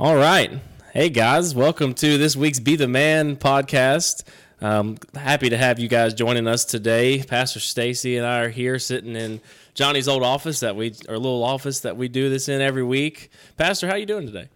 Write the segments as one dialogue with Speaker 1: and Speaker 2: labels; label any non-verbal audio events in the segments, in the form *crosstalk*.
Speaker 1: All right. Hey, guys. Welcome to this week's Be the Man podcast. Um, happy to have you guys joining us today. Pastor Stacey and I are here sitting in Johnny's old office that we, our little office that we do this in every week. Pastor, how you doing today?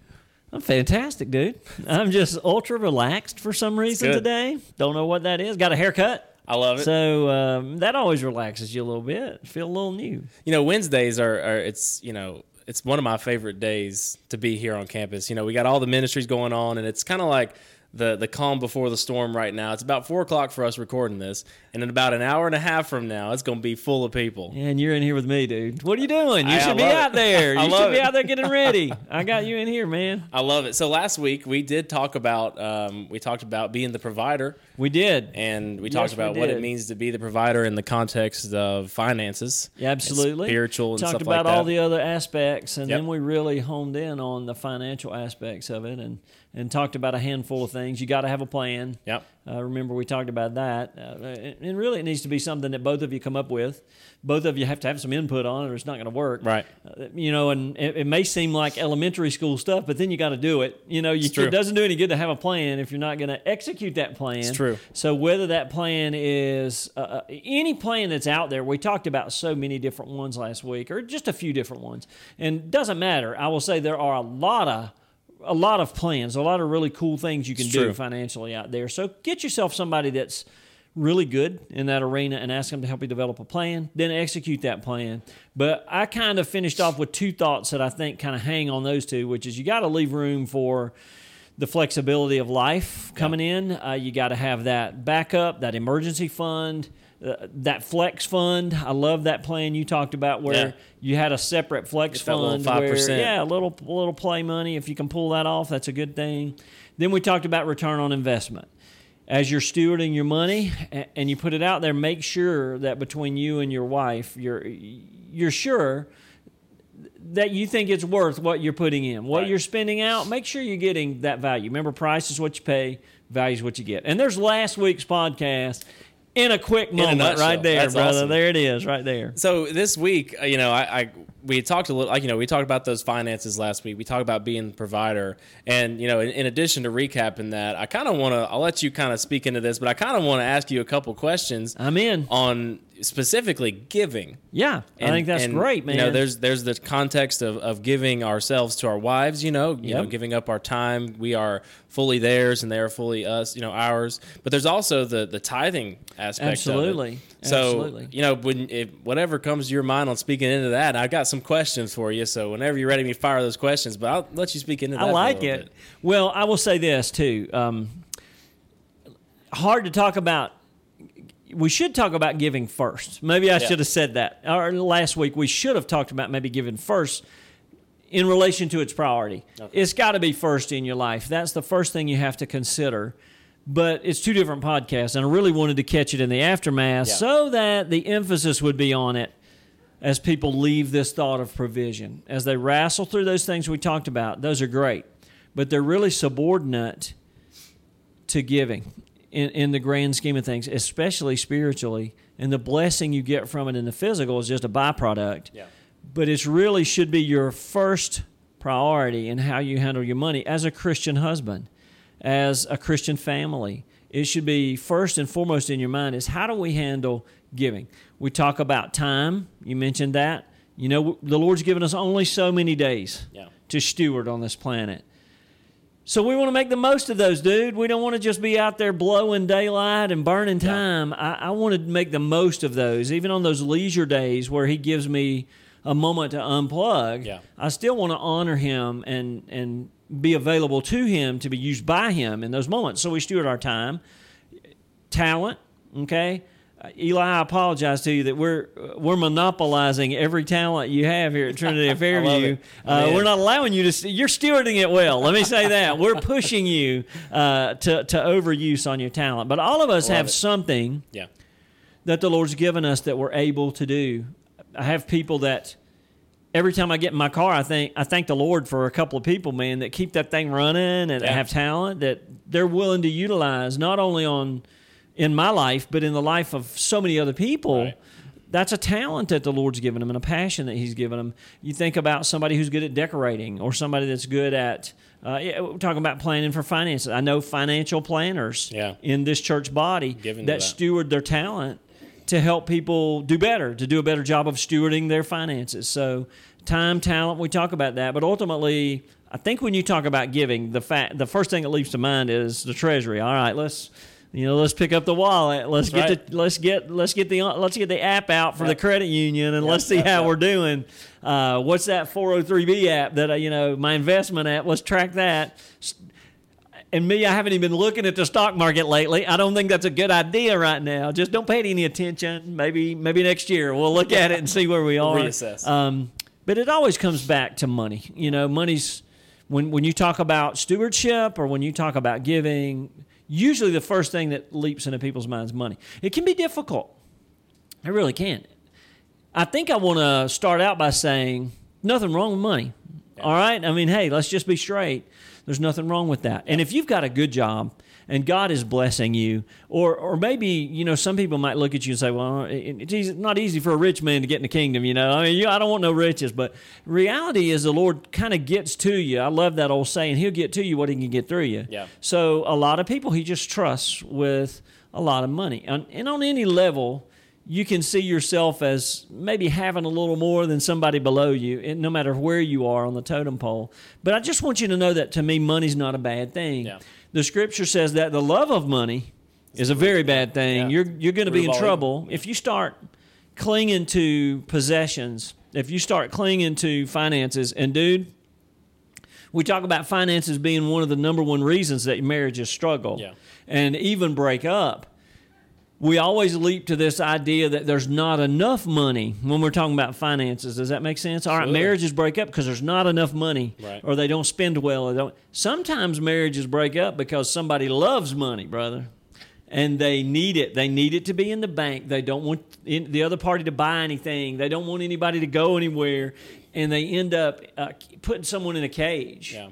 Speaker 2: I'm fantastic, dude. I'm just ultra relaxed for some reason today. Don't know what that is. Got a haircut.
Speaker 1: I love it.
Speaker 2: So um, that always relaxes you a little bit. Feel a little new.
Speaker 1: you know, Wednesdays are, are it's, you know, it's one of my favorite days to be here on campus. You know, we got all the ministries going on, and it's kind of like the the calm before the storm right now. It's about four o'clock for us recording this, and in about an hour and a half from now, it's going to be full of people.
Speaker 2: And you're in here with me, dude. What are you doing? You
Speaker 1: I- I
Speaker 2: should be out
Speaker 1: it.
Speaker 2: there. *laughs*
Speaker 1: I
Speaker 2: You should be out there getting ready. *laughs* I got you in here, man.
Speaker 1: I love it. So last week we did talk about um, we talked about being the provider,
Speaker 2: We did.
Speaker 1: and we
Speaker 2: Yes,
Speaker 1: talked
Speaker 2: we
Speaker 1: about what it means to be the provider in the context of finances,
Speaker 2: Yeah, absolutely.
Speaker 1: spiritual, and
Speaker 2: Talked about
Speaker 1: like
Speaker 2: all the other aspects, and
Speaker 1: Yep.
Speaker 2: then we really honed in on the financial aspects of it, and and talked about a handful of things. You got to have a plan.
Speaker 1: Yep.
Speaker 2: Uh, remember, we talked about that, uh, and and really, it needs to be something that both of you come up with. Both of you have to have some input on it, or it's not going to work.
Speaker 1: Right.
Speaker 2: Uh, you know, and it, it may seem like elementary school stuff, but then you got to do it. You know, you, it doesn't do any good to have a plan if you're not going to execute that plan.
Speaker 1: It's true.
Speaker 2: So whether that plan is uh, uh, any plan that's out there, we talked about so many different ones last week, or just a few different ones, and doesn't matter. I will say there are a lot of a lot of plans, a lot of really cool things you can
Speaker 1: It's
Speaker 2: do
Speaker 1: true.
Speaker 2: financially out there. So get yourself somebody that's really good in that arena and ask them to help you develop a plan, then execute that plan. But I kind of finished off with two thoughts that I think kind of hang on those two, which is you got to leave room for the flexibility of life coming in. Uh, you got to have that backup, that emergency fund, uh, that flex fund. I love that plan you talked about where
Speaker 1: Yeah.
Speaker 2: you had a separate flex fund. where-
Speaker 1: 5%.
Speaker 2: yeah, a little a little play money. If you can pull that off, that's a good thing. Then we talked about return on investment. As you're stewarding your money and you put it out there, make sure that between you and your wife, you're you're sure that you think it's worth what you're putting in, what
Speaker 1: Right.
Speaker 2: you're spending out. Make sure you're getting that value. Remember, price is what you pay, value is what you get. And there's last week's podcast in a quick moment,
Speaker 1: nutshell.
Speaker 2: right there,
Speaker 1: That's
Speaker 2: brother.
Speaker 1: awesome.
Speaker 2: There it is, right there.
Speaker 1: So this week, uh, you know, I, I we talked a little, like you know, we talked about those finances last week. We talked about being the provider, and you know, in, in addition to recapping that, I kind of want to. I'll let you kind of speak into this, but I kind of want to ask you a couple questions
Speaker 2: I'm in.
Speaker 1: on specifically giving.
Speaker 2: Yeah, I think that's
Speaker 1: and,
Speaker 2: great, man.
Speaker 1: You know, there's there's the context of, of giving ourselves to our wives. You know, you know, giving up our time. We are fully theirs, and they are fully us. You know, ours. But there's also the the tithing aspect.
Speaker 2: Absolutely.
Speaker 1: Of it. So
Speaker 2: Absolutely.
Speaker 1: you know, when if whatever comes to your mind on speaking into that, I've got some questions for you. So whenever you're ready, me fire those questions. But I'll let you speak into that.
Speaker 2: I like it.
Speaker 1: bit.
Speaker 2: Well, I will say this too. Um, hard to talk about. We should talk about giving first. Maybe I
Speaker 1: Yeah.
Speaker 2: should have said that. Or last week we should have talked about maybe giving first in relation to its priority. It's got to be first in your life. That's the first thing you have to consider. But it's two different podcasts, and I really wanted to catch it in the aftermath
Speaker 1: Yeah.
Speaker 2: so that the emphasis would be on it as people leave this thought of provision. As they wrestle through those things we talked about, those are great, but they're really subordinate to giving in, in the grand scheme of things, especially spiritually. And the blessing you get from it in the physical is just a byproduct.
Speaker 1: Yeah.
Speaker 2: But it really should be your first priority in how you handle your money as a Christian husband, as a Christian family. It should be first and foremost in your mind is how do we handle giving? We talk about time. You mentioned that. You know, the Lord's given us only so many days
Speaker 1: Yeah.
Speaker 2: to steward on this planet. So we want to make the most of those, dude. We don't want to just be out there blowing daylight and burning time. I, I want to make the most of those, even on those leisure days where he gives me a moment to unplug.
Speaker 1: Yeah.
Speaker 2: I still want to honor him and and be available to him to be used by him in those moments. So we steward our time, talent. Okay. Uh, Eli, I apologize to you that we're we're monopolizing every talent you have here at Trinity *laughs* of Fairview. Uh, we're not allowing you to. You're stewarding it well. Let me say that we're *laughs* pushing you uh, to to overuse on your talent. But all of us have
Speaker 1: it.
Speaker 2: something
Speaker 1: Yeah.
Speaker 2: that the Lord's given us that we're able to do. I have people that every time I get in my car, I think I thank the Lord for a couple of people, man, that keep that thing running and
Speaker 1: Yeah.
Speaker 2: have talent that they're willing to utilize not only on in my life but in the life of so many other people.
Speaker 1: Right.
Speaker 2: That's a talent that the Lord's given them and a passion that He's given them. You think about somebody who's good at decorating or somebody that's good at Uh, yeah, we're talking about planning for finances. I know financial planners
Speaker 1: Yeah.
Speaker 2: in this church body that
Speaker 1: that.
Speaker 2: steward their talent to help people do better, to do a better job of stewarding their finances. So, time, talent, we talk about that, but ultimately, I think when you talk about giving, the fact, the first thing that leaps to mind is the treasury. All right, let's you know, let's pick up the wallet. Let's
Speaker 1: That's
Speaker 2: get
Speaker 1: right.
Speaker 2: the let's get let's get the let's get the app out for the credit union and
Speaker 1: Yep,
Speaker 2: let's see
Speaker 1: yep,
Speaker 2: how
Speaker 1: yep.
Speaker 2: we're doing. Uh, what's that 403b app that uh, you know my investment app? Let's track that. And me, I haven't even been looking at the stock market lately. I don't think that's a good idea right now. Just don't pay it any attention. Maybe maybe next year we'll look at it and see where we are.
Speaker 1: Reassess.
Speaker 2: Um, but it always comes back to money. You know, money's when when you talk about stewardship or when you talk about giving. Usually, the first thing that leaps into people's minds money. It can be difficult. It really can. I think I want to start out by saying nothing wrong with money. All right? I mean, hey, let's just be straight. There's nothing wrong with that. And if you've got a good job and God is blessing you, or or maybe, you know, some people might look at you and say, well, it's not easy for a rich man to get in the kingdom, you know. I mean, you, I don't want no riches, but reality is the Lord kind of gets to you. I love that old saying, he'll get to you what he can get through you.
Speaker 1: Yeah.
Speaker 2: So a lot of people he just trusts with a lot of money. And, and on any level, you can see yourself as maybe having a little more than somebody below you, no matter where you are on the totem pole. But I just want you to know that to me, money's not a bad thing.
Speaker 1: Yeah.
Speaker 2: The scripture says that the love of money is a very bad thing.
Speaker 1: Yeah.
Speaker 2: You're you're going to be in trouble if you start clinging to possessions. If you start clinging to finances, and dude, we talk about finances being one of the number one reasons that marriages struggle
Speaker 1: Yeah.
Speaker 2: and even break up. We always leap to this idea that there's not enough money when we're talking about finances. Does that make sense? All right,
Speaker 1: Absolutely.
Speaker 2: marriages break up because there's not enough money,
Speaker 1: Right.
Speaker 2: or they don't spend well. Or don't. Sometimes marriages break up because somebody loves money, brother, and they need it. They need it to be in the bank. They don't want in, the other party to buy anything. They don't want anybody to go anywhere, and they end up uh, putting someone in a cage
Speaker 1: Yeah.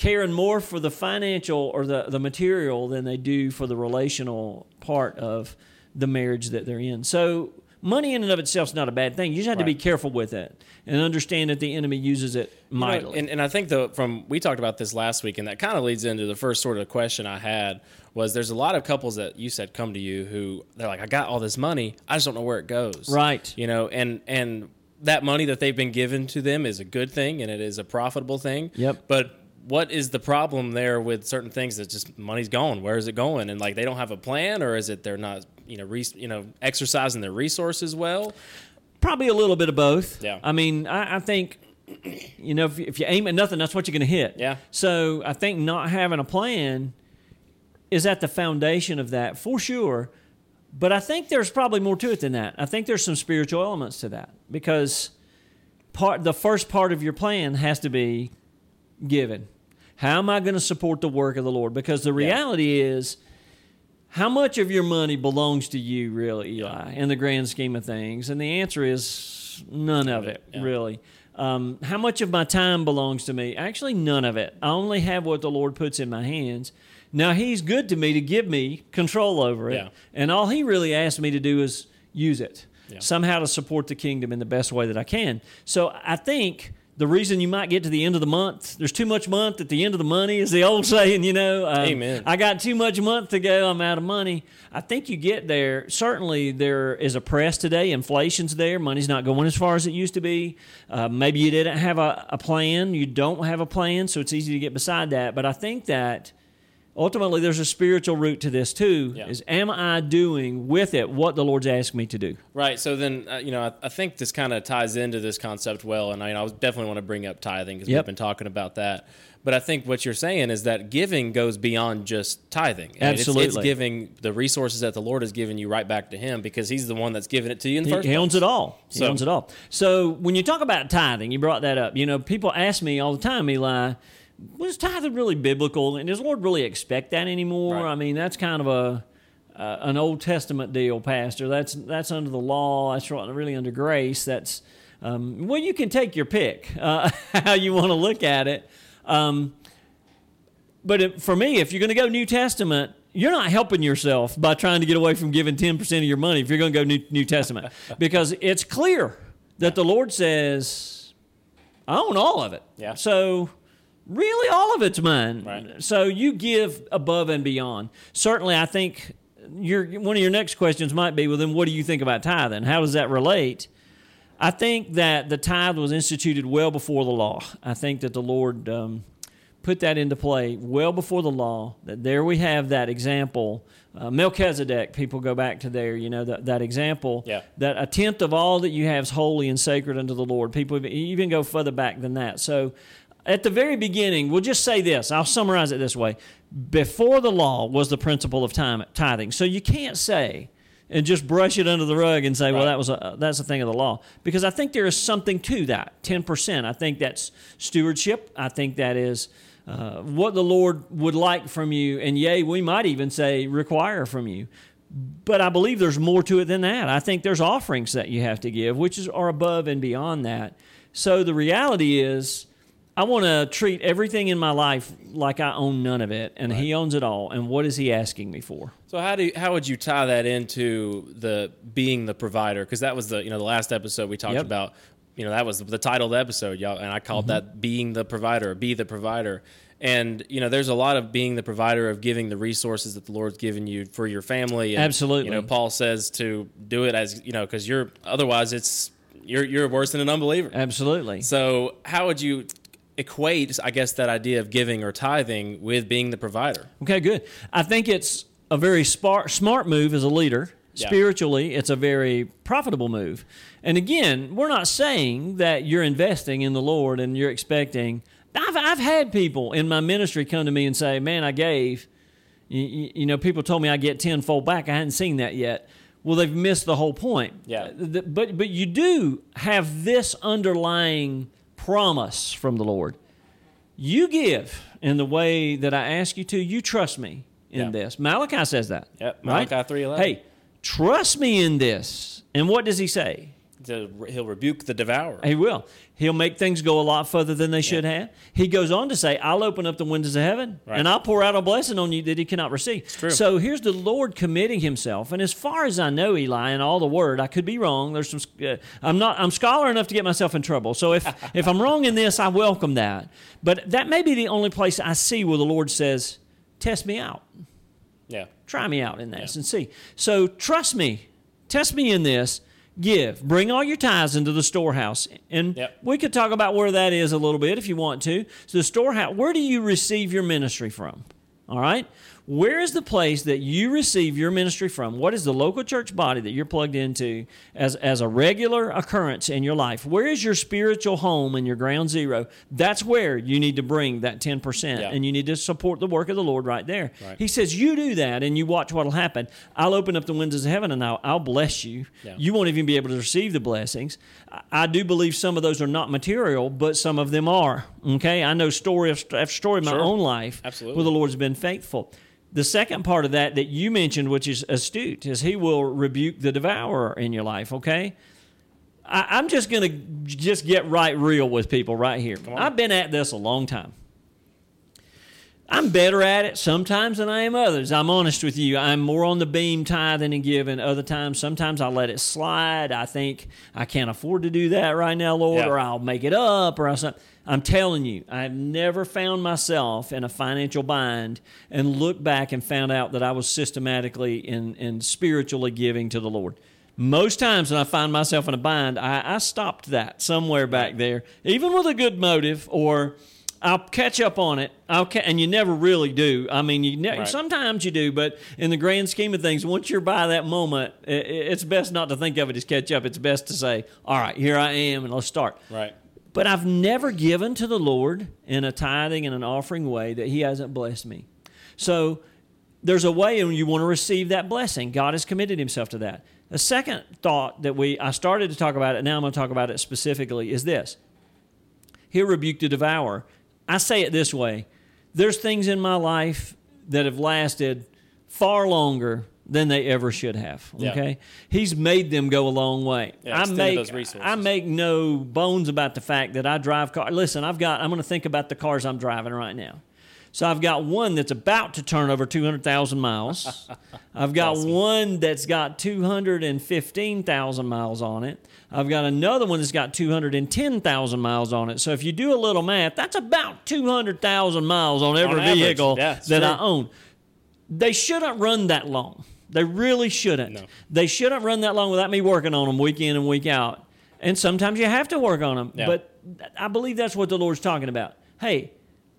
Speaker 2: Caring more for the financial or the, the material than they do for the relational part of the marriage that they're in. So money in and of itself is not a bad thing. You just have to be careful with it and understand that the enemy uses it
Speaker 1: You know,
Speaker 2: mightily.
Speaker 1: and, and I think the from we talked about this last week, and that kind of leads into the first sort of question I had was there's a lot of couples that you said come to you who they're like, I got all this money, I just don't know where it goes.
Speaker 2: Right.
Speaker 1: You know, and and that money that they've been given to them is a good thing and it is a profitable thing.
Speaker 2: Yep.
Speaker 1: But what is the problem there with certain things that just money's gone? Where is it going? And like they don't have a plan, or is it they're not you know re, you know exercising their resources well?
Speaker 2: Probably a little bit of both.
Speaker 1: Yeah.
Speaker 2: I mean, I, I think, you know, if, if you aim at nothing, that's what you're going to hit.
Speaker 1: Yeah.
Speaker 2: So I think not having a plan is at the foundation of that for sure. But I think there's probably more to it than that. I think there's some spiritual elements to that because part the first part of your plan has to be given. How am I going to support the work of the Lord? Because the reality is, how much of your money belongs to you, really, Eli, in the grand scheme of things? And the answer is none of it,
Speaker 1: Yeah.
Speaker 2: really. Um, how much of my time belongs to me? Actually, none of it. I only have what the Lord puts in my hands. Now, He's good to me to give me control over it.
Speaker 1: Yeah.
Speaker 2: And all He really asks me to do is use it
Speaker 1: Yeah.
Speaker 2: somehow to support the kingdom in the best way that I can. So I think the reason you might get to the end of the month, there's too much month at the end of the money, is the old *laughs* saying, you know. Um,
Speaker 1: Amen.
Speaker 2: I got too much month to go, I'm out of money. I think you get there. Certainly, there is a press today, inflation's there, money's not going as far as it used to be. Uh, maybe you didn't have a, a plan, you don't have a plan, so it's easy to get beside that. But I think that ultimately there's a spiritual root to this too
Speaker 1: Yeah.
Speaker 2: is am i doing with it what the lord's asked me to do
Speaker 1: Right. So then, uh, you know, I, I think this kind of ties into this concept well, and I, I definitely want to bring up tithing because
Speaker 2: Yep.
Speaker 1: we've been talking about that. But I think what you're saying is that giving goes beyond just tithing. I mean, it's- it's, giving the resources that the Lord has given you right back to Him because He's the one that's given it to you in the
Speaker 2: He,
Speaker 1: first
Speaker 2: he owns
Speaker 1: place.
Speaker 2: it all. He owns it all. So when you talk about tithing, you brought that up. You know, people ask me all the time, Eli, was tithing really biblical? And does the Lord really expect that anymore?
Speaker 1: Right.
Speaker 2: I mean, that's kind of a uh, an Old Testament deal, Pastor. That's that's under the law. That's really under grace. That's um, well, you can take your pick *laughs* uh, how you want to look at it. Um, but it, for me, if you're going to go New Testament, you're not helping yourself by trying to get away from giving 10% of your money if you're going to go New, New Testament. *laughs* because it's clear that the Lord says, I own all of it.
Speaker 1: Yeah.
Speaker 2: So really all of it's mine.
Speaker 1: Right.
Speaker 2: So you give above and beyond. Certainly, I think your one of your next questions might be, well, then what do you think about tithing? How does that relate? I think that the tithe was instituted well before the law. I think that the Lord um, put that into play well before the law. That there we have that example. Uh, Melchizedek, people go back to there, you know, that, that example.
Speaker 1: Yeah.
Speaker 2: That a tenth of all that you have is holy and sacred unto the Lord. People even go further back than that. So at the very beginning, we'll just say this. I'll summarize it this way. Before the law was the principle of time, tithing. So you can't say and just brush it under the rug and say, well, that was a, that's a thing of the law. Because I think there is something to that, 10%. I think that's stewardship. I think that is uh, what the Lord would like from you. And yea, we might even say require from you. But I believe there's more to it than that. I think there's offerings that you have to give, which is, are above and beyond that. So the reality is, I want to treat everything in my life like I own none of it, and He owns it all. And what is He asking me for?
Speaker 1: So how do you, how would you tie that into the being the provider? Because that was the you know the last episode we talked
Speaker 2: Yep.
Speaker 1: about. You know that was the title of the episode, y'all, and I called
Speaker 2: Mm-hmm.
Speaker 1: that "Being the Provider," "Be the Provider." And you know, there's a lot of being the provider of giving the resources that the Lord's given you for your family. And,
Speaker 2: Absolutely.
Speaker 1: You know, Paul says to do it as you know, because you're otherwise it's you're you're worse than an unbeliever.
Speaker 2: Absolutely.
Speaker 1: So how would you equate, I guess, that idea of giving or tithing with being the provider?
Speaker 2: Okay, good. I think it's a very smart, smart move as a leader.
Speaker 1: Yeah.
Speaker 2: Spiritually, it's a very profitable move. And again, we're not saying that you're investing in the Lord and you're expecting. I've, I've had people in my ministry come to me and say, Man, I gave. You, you, you know, people told me I get tenfold back. I hadn't seen that yet. Well, they've missed the whole point.
Speaker 1: Yeah.
Speaker 2: But, but you do have this underlying promise from the Lord you give in the way that I ask you to. You trust me in
Speaker 1: Yeah.
Speaker 2: this. Malachi says that.
Speaker 1: Yep,
Speaker 2: right?
Speaker 1: Malachi 3:11.
Speaker 2: Hey, trust me in this. And what does he say?
Speaker 1: To, he'll rebuke the devourer.
Speaker 2: He will. He'll make things go a lot further than they should have. He goes on to say, I'll open up the windows of heaven
Speaker 1: Right.
Speaker 2: and I'll pour out a blessing on you that he cannot receive. So here's the Lord committing himself. And as far as I know, Eli, and all the word, I could be wrong. There's some, uh, I'm not, I'm scholar enough to get myself in trouble. So if, *laughs* if I'm wrong in this, I welcome that. But that may be the only place I see where the Lord says, test me out
Speaker 1: yeah.
Speaker 2: try me out in this
Speaker 1: Yeah.
Speaker 2: and see. So trust me, test me in this. Give, bring all your tithes into the storehouse, and
Speaker 1: Yep.
Speaker 2: we could talk about where that is a little bit if you want to. So the storehouse, where do you receive your ministry from? All right, where is the place that you receive your ministry from? What is the local church body that you're plugged into as as a regular occurrence in your life? Where is your spiritual home and your ground zero? That's where you need to bring that ten percent,
Speaker 1: Yeah.
Speaker 2: and you need to support the work of the Lord right there.
Speaker 1: Right.
Speaker 2: He says, You do that and you watch what'll happen. I'll open up the windows of heaven and I'll, I'll bless you.
Speaker 1: Yeah.
Speaker 2: You won't even be able to receive the blessings. I, I do believe some of those are not material, but some of them are. Okay. I know story after story of my
Speaker 1: Sure.
Speaker 2: own life
Speaker 1: Absolutely.
Speaker 2: where the Lord's been faithful. The second part of that that you mentioned, which is astute, is He will rebuke the devourer in your life. Okay. I, I'm just going to just get right real with people right here. I've been at this a long time. I'm better at it sometimes than I am others. I'm honest with you. I'm more on the beam tithing and giving. Other times, sometimes I let it slide. I think I can't afford to do that right now, Lord,
Speaker 1: Yeah.
Speaker 2: or I'll make it up, or I'll something. I'm telling you, I've never found myself in a financial bind and looked back and found out that I was systematically and, and spiritually giving to the Lord. Most times when I find myself in a bind, I, I stopped that somewhere back there, even with a good motive, or I'll catch up on it. I'll ca- and you never really do. I mean, you ne-
Speaker 1: Right.
Speaker 2: sometimes you do, but in the grand scheme of things, once you're by that moment, i- i it's best not to think of it as catch up. It's best to say, "All right, here I am, and let's start."
Speaker 1: Right.
Speaker 2: But I've never given to the Lord in a tithing and an offering way that He hasn't blessed me. So there's a way and you want to receive that blessing. God has committed Himself to that. The second thought that we I started to talk about it, now I'm going to talk about it specifically, is this. He'll rebuke the devourer. I say it this way. There's things in my life that have lasted far longer than they ever should have.
Speaker 1: Yeah.
Speaker 2: Okay, He's made them go a long way.
Speaker 1: Yeah,
Speaker 2: I make. I make no bones about the fact that I drive car. Listen, I've got. I'm going to think about the cars I'm driving right now. So I've got one that's about to turn over 200,000 miles. *laughs* I've got
Speaker 1: awesome.
Speaker 2: one that's got 215,000 miles on it. I've got another one that's got 210,000 miles on it. So if you do a little math, that's about 200,000 miles on every
Speaker 1: On
Speaker 2: vehicle
Speaker 1: yeah,
Speaker 2: that
Speaker 1: true.
Speaker 2: I own. They shouldn't run that long. They really shouldn't.
Speaker 1: No.
Speaker 2: They shouldn't run that long without me working on them week in and week out. And sometimes you have to work on them.
Speaker 1: Yeah.
Speaker 2: But I believe that's what the Lord's talking about. Hey,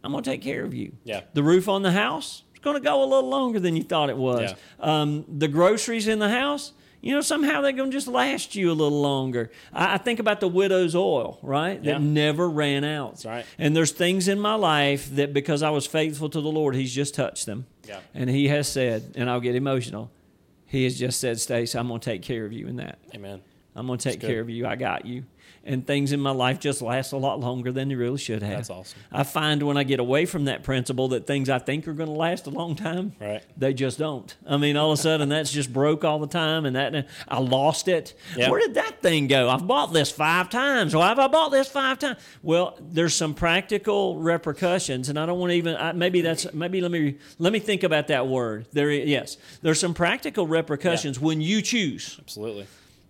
Speaker 2: I'm going to take care of you.
Speaker 1: Yeah.
Speaker 2: The roof on the house, it's going to go a little longer than you thought it was.
Speaker 1: Yeah.
Speaker 2: Um, the groceries in the house, you know, somehow they're going to just last you a little longer. I, I think about the widow's oil, right?
Speaker 1: Yeah.
Speaker 2: That never ran out. That's
Speaker 1: right.
Speaker 2: And there's things in my life that because I was faithful to the Lord, He's just touched them.
Speaker 1: Yeah.
Speaker 2: And He has said, and I'll get emotional, He has just said, Stace, I'm going to take care of you in that.
Speaker 1: Amen.
Speaker 2: I'm going to take care of you. I got you. And things in my life just last a lot longer than they really should have.
Speaker 1: That's awesome.
Speaker 2: I find when I get away from that principle that things I think are going to last a long time,
Speaker 1: Right.
Speaker 2: they just don't. I mean, all of a sudden that's just broke all the time, and that I lost it.
Speaker 1: Yeah.
Speaker 2: Where did that thing go? I've bought this five times. Why have I bought this five times? Well, there's some practical repercussions, and I don't want to even. I, maybe that's maybe let me let me think about that word. There, yes, there's some practical repercussions when you choose
Speaker 1: Absolutely.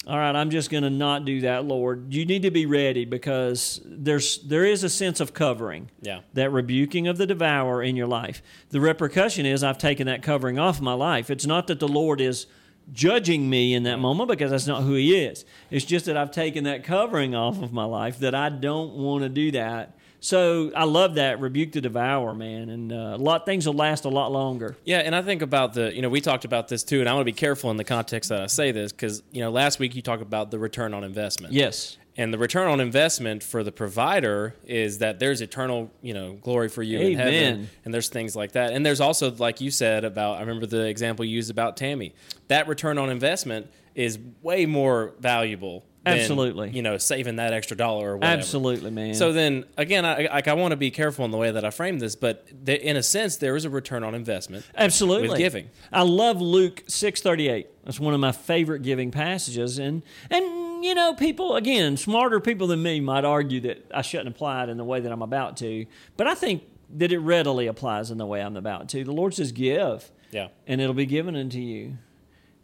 Speaker 2: All right, I'm just going to not do that, Lord. You need to be ready because there's there is a sense of covering.
Speaker 1: Yeah.
Speaker 2: That rebuking of the devourer in your life. The repercussion is I've taken that covering off my life. It's not that the Lord is judging me in that moment because that's not who he is. It's just that I've taken that covering off of my life that I don't want to do that. So I love that rebuke the devourer, man, and uh, a lot things will last a lot longer.
Speaker 1: Yeah, and I think about the, you know, we talked about this too, and I want to be careful in the context that I say this because, you know, last week you talked about the return on investment.
Speaker 2: Yes.
Speaker 1: And the return on investment for the provider is that there's eternal, you know, glory for you in heaven. And there's things like that. And there's also, like you said about, I remember the example you used about Tammy. That return on investment is way more valuable. Than,
Speaker 2: Absolutely.
Speaker 1: You know, saving that extra dollar or whatever.
Speaker 2: Absolutely, man.
Speaker 1: So then again, I, like I want to be careful in the way that I frame this, but in a sense, there is a return on investment.
Speaker 2: Absolutely.
Speaker 1: with giving.
Speaker 2: I love Luke 6:38. That's one of my favorite giving passages and and you know, people again, smarter people than me might argue that I shouldn't apply it in the way that I'm about to, but I think that it readily applies in the way I'm about to. The Lord says give
Speaker 1: Yeah.
Speaker 2: and it'll be given unto you.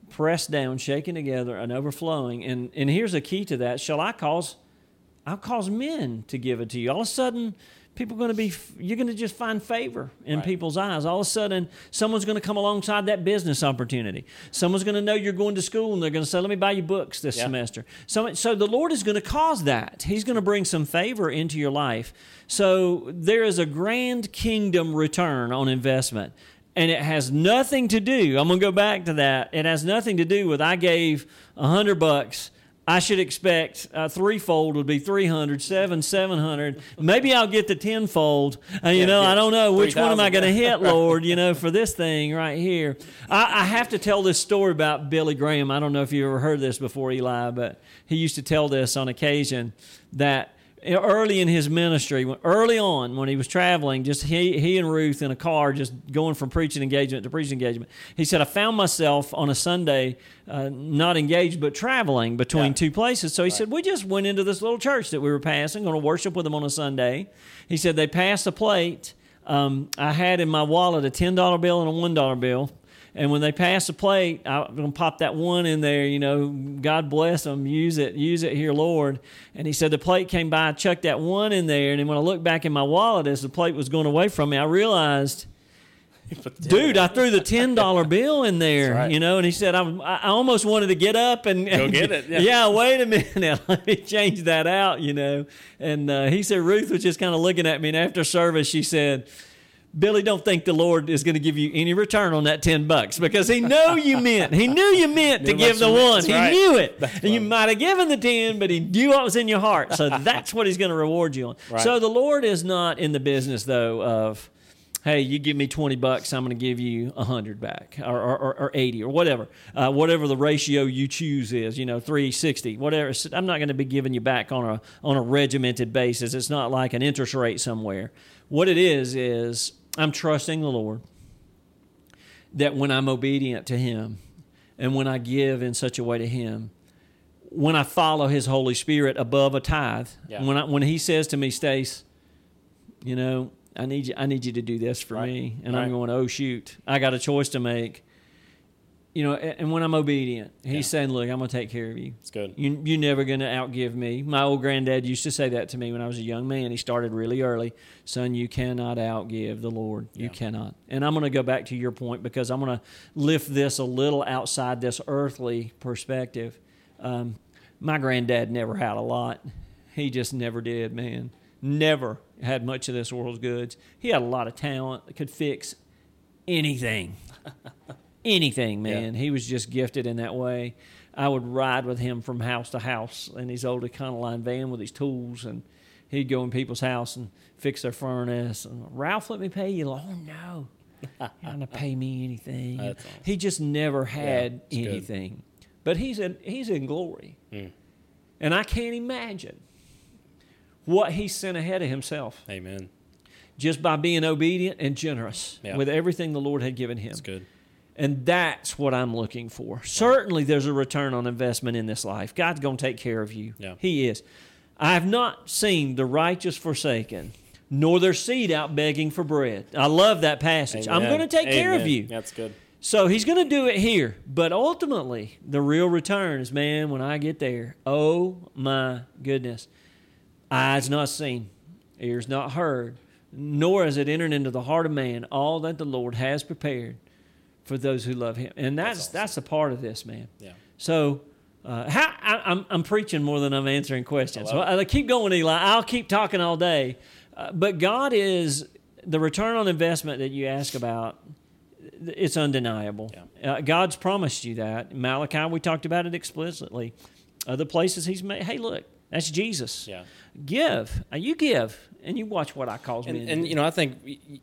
Speaker 2: Pressed down, shaken together, and overflowing. And and here's a key to that. Shall I cause I'll cause men to give it to you. All of a sudden, people are going to be, you're going to just find favor in
Speaker 1: Right.
Speaker 2: people's eyes. All of a sudden, someone's going to come alongside that business opportunity. Someone's going to know you're going to school and they're going to say, let me buy you books this
Speaker 1: Yeah.
Speaker 2: semester. So, so the Lord is going to cause that. He's going to bring some favor into your life. So there is a grand kingdom return on investment. And it has nothing to do, I'm going to go back to that. It has nothing to do with I gave a hundred bucks I should expect a threefold would be 300, seven, 700. Maybe I'll get the tenfold. Uh, you
Speaker 1: Yeah,
Speaker 2: know,
Speaker 1: yeah.
Speaker 2: I don't know. Which one am I going to hit, Lord, you know, *laughs* for this thing right here? I, I have to tell this story about Billy Graham. I don't know if you ever heard this before, Eli, but he used to tell this on occasion that early in his ministry, early on when he was traveling, just he, he and Ruth in a car, just going from preaching engagement to preaching engagement. He said, I found myself on a Sunday, uh, not engaged, but traveling between
Speaker 1: Yeah.
Speaker 2: two places. So he said, We just went into this little church that we were passing, going to worship with them on a Sunday. He said, They passed a plate. Um, I had in my wallet a $10 bill and a $1 bill. And when they pass the plate, I'm going to pop that one in there, you know, God bless them, use it, use it here, Lord. And he said the plate came by, I chucked that one in there. And then when I looked back in my wallet as the plate was going away from me, I realized, *laughs* dude, I threw the $10 *laughs* bill in there,
Speaker 1: right.
Speaker 2: you know. And he said, I, I almost wanted to get up and, and
Speaker 1: get it, yeah.
Speaker 2: wait a minute, *laughs* let me change that out, you know. And uh, he said, Ruth was just kind of looking at me. And after service, she said, Billy, don't think the Lord is going to give you any return on that ten bucks because He knew you meant. He knew you meant to give the one. He
Speaker 1: right.
Speaker 2: knew it,
Speaker 1: That's
Speaker 2: and you might have given the ten, but He knew what was in your heart. So *laughs* that's what He's going to reward you on.
Speaker 1: Right.
Speaker 2: So the Lord is not in the business though of. Hey, you give me twenty bucks, I'm going to give you a hundred back, or, or, or, or eighty, or whatever, uh, whatever the ratio you choose is. You know, three sixty, whatever. I'm not going to be giving you back on a on a regimented basis. It's not like an interest rate somewhere. What it is is I'm trusting the Lord that when I'm obedient to Him and when I give in such a way to Him, when I follow His Holy Spirit above a tithe,
Speaker 1: Yeah.
Speaker 2: when I, when He says to me, Stace, you know, I need you. I need you to do this for
Speaker 1: Right.
Speaker 2: me." And
Speaker 1: Right.
Speaker 2: I'm going, "Oh shoot, I got a choice to make." You know, and when I'm obedient, he's
Speaker 1: Yeah.
Speaker 2: saying, "Look, I'm going to take care of you.
Speaker 1: It's good.
Speaker 2: You, you're never going to outgive me." My old granddad used to say that to me when I was a young man. He started really early. Son, you cannot outgive the Lord. You cannot. And I'm going to go back to your point because I'm going to lift this a little outside this earthly perspective. Um, my granddad never had a lot. He just never did, man. Never had much of this world's goods. He had a lot of talent, could fix anything. *laughs* anything, man. He was just gifted in that way. I would ride with him from house to house in his old Econoline van with his tools, and he'd go in people's house and fix their furnace. And Ralph, let me pay you. Oh no, *laughs* you're not gonna pay me anything.
Speaker 1: Awesome.
Speaker 2: He just never had
Speaker 1: good.
Speaker 2: anything, but he's in he's in glory,
Speaker 1: Mm.
Speaker 2: and I can't imagine what he sent ahead of himself
Speaker 1: Amen.
Speaker 2: just by being obedient and generous
Speaker 1: Yeah.
Speaker 2: with everything the Lord had given him.
Speaker 1: It's good.
Speaker 2: And that's what I'm looking for. Certainly, there's a return on investment in this life. God's going to take care of you.
Speaker 1: Yeah.
Speaker 2: He is. I have not seen the righteous forsaken, nor their seed out begging for bread. I love that passage. I'm going to take care of you.
Speaker 1: That's good.
Speaker 2: So he's going to do it here. But ultimately, the real return is, man, when I get there, oh my goodness. Eyes not seen, ears not heard, nor has it entered into the heart of man all that the Lord has prepared for those who love him. And that's that's,
Speaker 1: awesome.
Speaker 2: a part of this, man.
Speaker 1: Yeah.
Speaker 2: So uh, how, I, I'm, I'm preaching more than I'm answering questions.
Speaker 1: I
Speaker 2: So
Speaker 1: love
Speaker 2: I, keep going, Eli. I'll keep talking all day. Uh, but God is the return on investment that you ask about. It's undeniable. Uh, God's promised you that. Malachi, we talked about it explicitly. Other places He's made. Hey, look, that's Jesus.
Speaker 1: Yeah.
Speaker 2: Give. You give, and you watch what I cause
Speaker 1: And,
Speaker 2: men.
Speaker 1: and you know, I think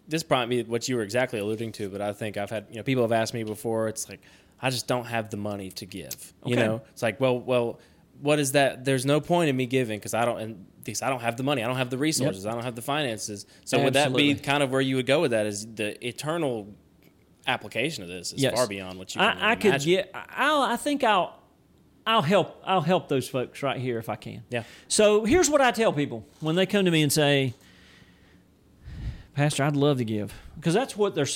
Speaker 1: this probably what you were exactly alluding to, but I think I've had you know people have asked me before. It's like I just don't have the money to give. You know, it's like well, well, what is that? There's no point in me giving because I don't and because I don't have the money. I don't have the resources. I don't have the finances. So would that be kind of where you would go with that? Is the eternal application of this is
Speaker 2: Yes.
Speaker 1: far beyond what you can
Speaker 2: I, I could get. I'll. I think I'll. I'll help. I'll help those folks right here if I can.
Speaker 1: Yeah.
Speaker 2: So here's what I tell people when they come to me and say, "Pastor, I'd love to give," because that's what their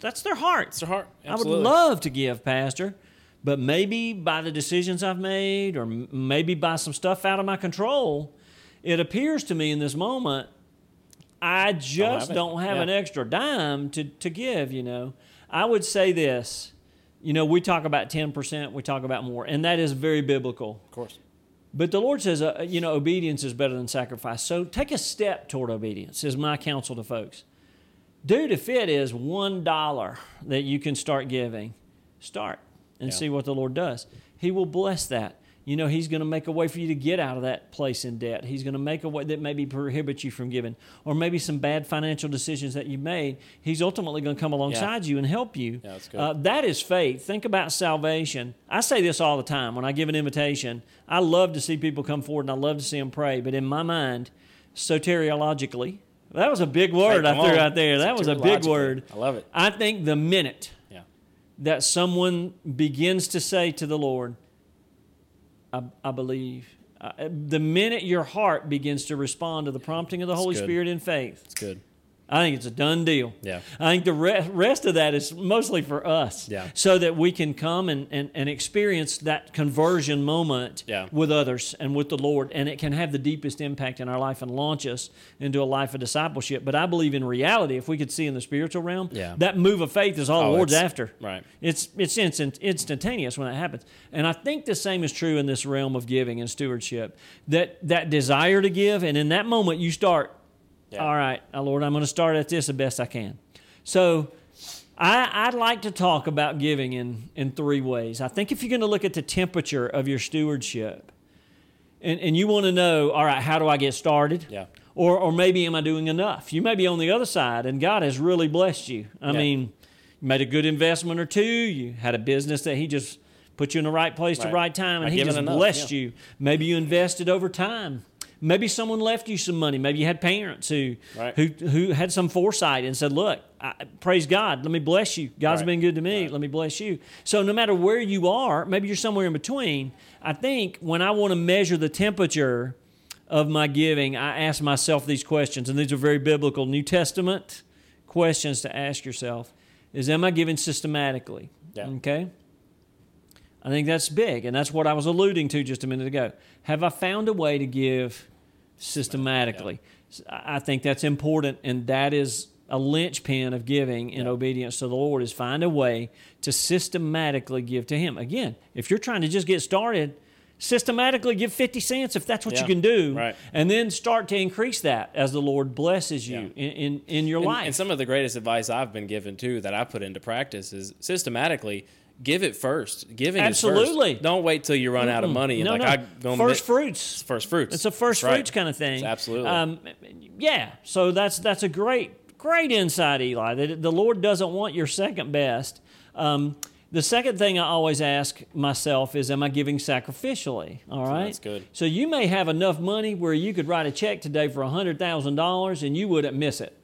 Speaker 2: that's their heart.
Speaker 1: It's a heart. Absolutely.
Speaker 2: I would love to give, Pastor, but maybe by the decisions I've made, or maybe by some stuff out of my control, it appears to me in this moment I just
Speaker 1: have
Speaker 2: don't have
Speaker 1: Yeah.
Speaker 2: an extra dime to, to give, you know. I would say this. You know, we talk about 10%, we talk about more, and that is very biblical.
Speaker 1: Of course.
Speaker 2: But the Lord says, uh, you know, obedience is better than sacrifice. So take a step toward obedience, is my counsel to folks. Dude, if it is $1 that you can start giving, start and
Speaker 1: Yeah.
Speaker 2: see what the Lord does. He will bless that. You know, He's going to make a way for you to get out of that place in debt. He's going to make a way that maybe prohibits you from giving, or maybe some bad financial decisions that you made. He's ultimately going to come alongside you and help you.
Speaker 1: Yeah, that's good.
Speaker 2: Uh, that is faith. Think about salvation. I say this all the time when I give an invitation. I love to see people come forward and I love to see them pray. But in my mind, soteriologically, that was a big word
Speaker 1: Hey,
Speaker 2: I threw
Speaker 1: on.
Speaker 2: out there. That was a big word.
Speaker 1: I love it.
Speaker 2: I think the minute
Speaker 1: Yeah.
Speaker 2: that someone begins to say to the Lord, I, I believe, uh, the minute your heart begins to respond to the prompting of the Holy. Spirit in faith,
Speaker 1: It's good.
Speaker 2: I think it's a done deal.
Speaker 1: Yeah.
Speaker 2: I think the re- rest of that is mostly for us.
Speaker 1: Yeah.
Speaker 2: So that we can come and, and, and experience that conversion moment
Speaker 1: Yeah.
Speaker 2: with others and with the Lord. And it can have the deepest impact in our life and launch us into a life of discipleship. But I believe in reality, if we could see in the spiritual realm,
Speaker 1: Yeah.
Speaker 2: that move of faith is all
Speaker 1: Oh,
Speaker 2: the Lord's after.
Speaker 1: right.
Speaker 2: It's, it's instant, instantaneous when that happens. And I think the same is true in this realm of giving and stewardship. That, that desire to give, and in that moment you start
Speaker 1: Yeah.
Speaker 2: all right, uh, Lord, I'm going to start at this the best I can. So, I, I'd like to talk about giving in, in three ways. I think if you're going to look at the temperature of your stewardship, and, and you want to know, all right, how do I get started?
Speaker 1: Yeah.
Speaker 2: Or, or maybe am I doing enough? You may be on the other side, and God has really blessed you. I
Speaker 1: Yeah.
Speaker 2: mean, you made a good investment or two. You had a business that He just put you in the right place at the right time, and
Speaker 1: By
Speaker 2: He just
Speaker 1: enough,
Speaker 2: blessed
Speaker 1: yeah.
Speaker 2: you. Maybe you invested over time. Maybe someone left you some money. Maybe you had parents who
Speaker 1: Right.
Speaker 2: who who had some foresight and said, "Look, I, praise God. Let me bless you. God's
Speaker 1: Right.
Speaker 2: been good to me.
Speaker 1: Right.
Speaker 2: Let me bless you." So no matter where you are, maybe you're somewhere in between. I think when I want to measure the temperature of my giving, I ask myself these questions, and these are very biblical New Testament questions to ask yourself is am I giving systematically?
Speaker 1: Yeah.
Speaker 2: Okay. I think that's big, and that's what I was alluding to just a minute ago. Have I found a way to give systematically? I think that's important, and that is a linchpin of giving in obedience to the Lord is find a way to systematically give to Him. Again, if you're trying to just get started, systematically give 50 cents if that's what
Speaker 1: Yeah.
Speaker 2: you can do,
Speaker 1: Right.
Speaker 2: and then start to increase that as the Lord blesses you
Speaker 1: Yeah.
Speaker 2: in, in, in your
Speaker 1: And,
Speaker 2: life.
Speaker 1: and some of the greatest advice I've been given too that I put into practice is systematically give it first. Giving
Speaker 2: Absolutely.
Speaker 1: is first. Don't wait till you run out of money
Speaker 2: no,
Speaker 1: like
Speaker 2: no. First fruits.
Speaker 1: first fruits.
Speaker 2: It's a first
Speaker 1: right.
Speaker 2: fruits kind of thing.
Speaker 1: It's absolutely.
Speaker 2: Um, yeah. So that's that's a great great insight, Eli. That the Lord doesn't want your second best. Um, the second thing I always ask myself is, am I giving sacrificially? All right.
Speaker 1: That's good.
Speaker 2: So you may have enough money where you could write a check today for hundred thousand dollars and you wouldn't miss it.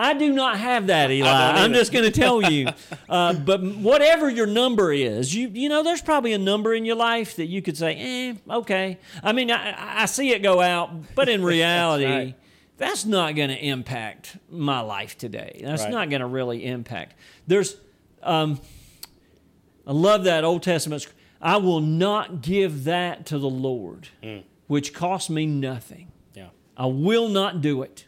Speaker 2: I do not have that, Eli. I'm just going to tell you. *laughs* Uh, but whatever your number is, you you know, there's probably a number in your life that you could say, eh, okay. I mean, I, I see it go out, but in *laughs* reality,
Speaker 1: right.
Speaker 2: that's not going to impact my life today. That's
Speaker 1: Right.
Speaker 2: not going to really impact. There's, um, I love that Old Testament. I will not give that to the Lord, which costs me nothing.
Speaker 1: Yeah.
Speaker 2: I will not do it.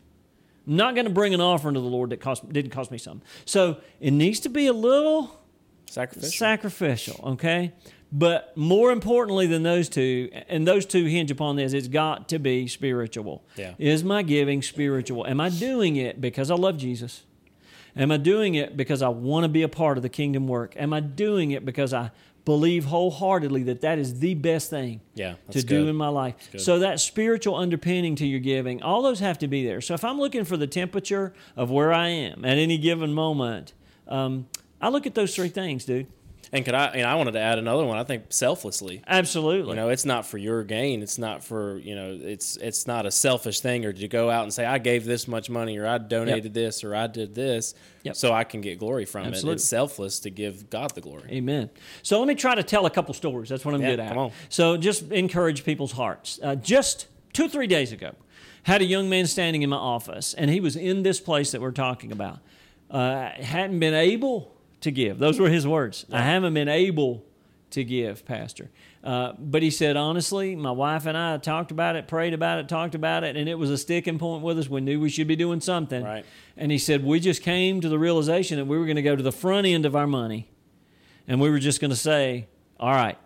Speaker 2: I'm not going to bring an offering to the Lord that cost didn't cost me something. So it needs to be a little
Speaker 1: Sacrificial.
Speaker 2: sacrificial, okay? But more importantly than those two, and those two hinge upon this, it's got to be spiritual.
Speaker 1: Yeah.
Speaker 2: Is my giving spiritual? Am I doing it because I love Jesus? Am I doing it because I want to be a part of the kingdom work? Am I doing it because I believe wholeheartedly that that is the best thing
Speaker 1: Yeah,
Speaker 2: to
Speaker 1: that's
Speaker 2: do in my life? So that spiritual underpinning to your giving, all those have to be there. So if I'm looking for the temperature of where I am at any given moment, um, I look at those three things, dude.
Speaker 1: And could I? And I wanted to add another one. I think selflessly.
Speaker 2: Absolutely.
Speaker 1: You know, it's not for your gain. It's not for you know. It's it's not a selfish thing, or to go out and say I gave this much money, or I donated this, or I did this,
Speaker 2: Yep.
Speaker 1: so I can get glory from
Speaker 2: Absolutely.
Speaker 1: it. It's selfless to give God the glory.
Speaker 2: Amen. So let me try to tell a couple stories. That's what I'm
Speaker 1: Yeah,
Speaker 2: good at.
Speaker 1: come on.
Speaker 2: So just encourage people's hearts. Uh, just two three days ago, had a young man standing in my office, and he was in this place that we're talking about. Uh, hadn't been able to give. Those were his words. I haven't been able to give, Pastor. Uh, but he said, honestly, my wife and I talked about it, prayed about it, talked about it, and it was a sticking point with us. We knew we should be doing something.
Speaker 1: Right.
Speaker 2: And he said, we just came to the realization that we were going to go to the front end of our money and we were just going to say, "All right,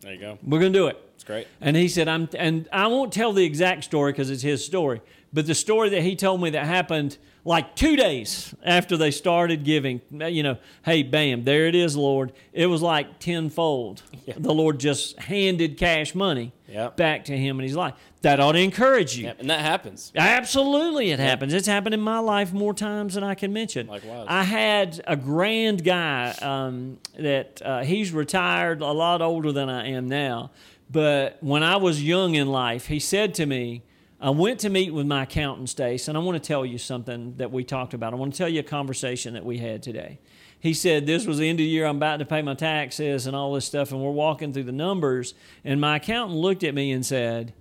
Speaker 1: There you go.
Speaker 2: we're going to do it."
Speaker 1: It's great.
Speaker 2: And he said, "I'm," and I won't tell the exact story because it's his story, but the story that he told me that happened like two days after they started giving, you know, hey, bam, there it is, Lord. It was like tenfold. The Lord just handed cash money
Speaker 1: Yep.
Speaker 2: back to him in his life. That ought to encourage you.
Speaker 1: Yeah, and that happens.
Speaker 2: Absolutely, it happens. It's happened in my life more times than I can mention.
Speaker 1: Likewise.
Speaker 2: I had a grand guy um, that uh, he's retired, a lot older than I am now. But when I was young in life, he said to me, I went to meet with my accountant, Stace, and I want to tell you something that we talked about. I want to tell you a conversation that we had today. He said, This was the end of the year. I'm about to pay my taxes and all this stuff. And we're walking through the numbers. And my accountant looked at me and said,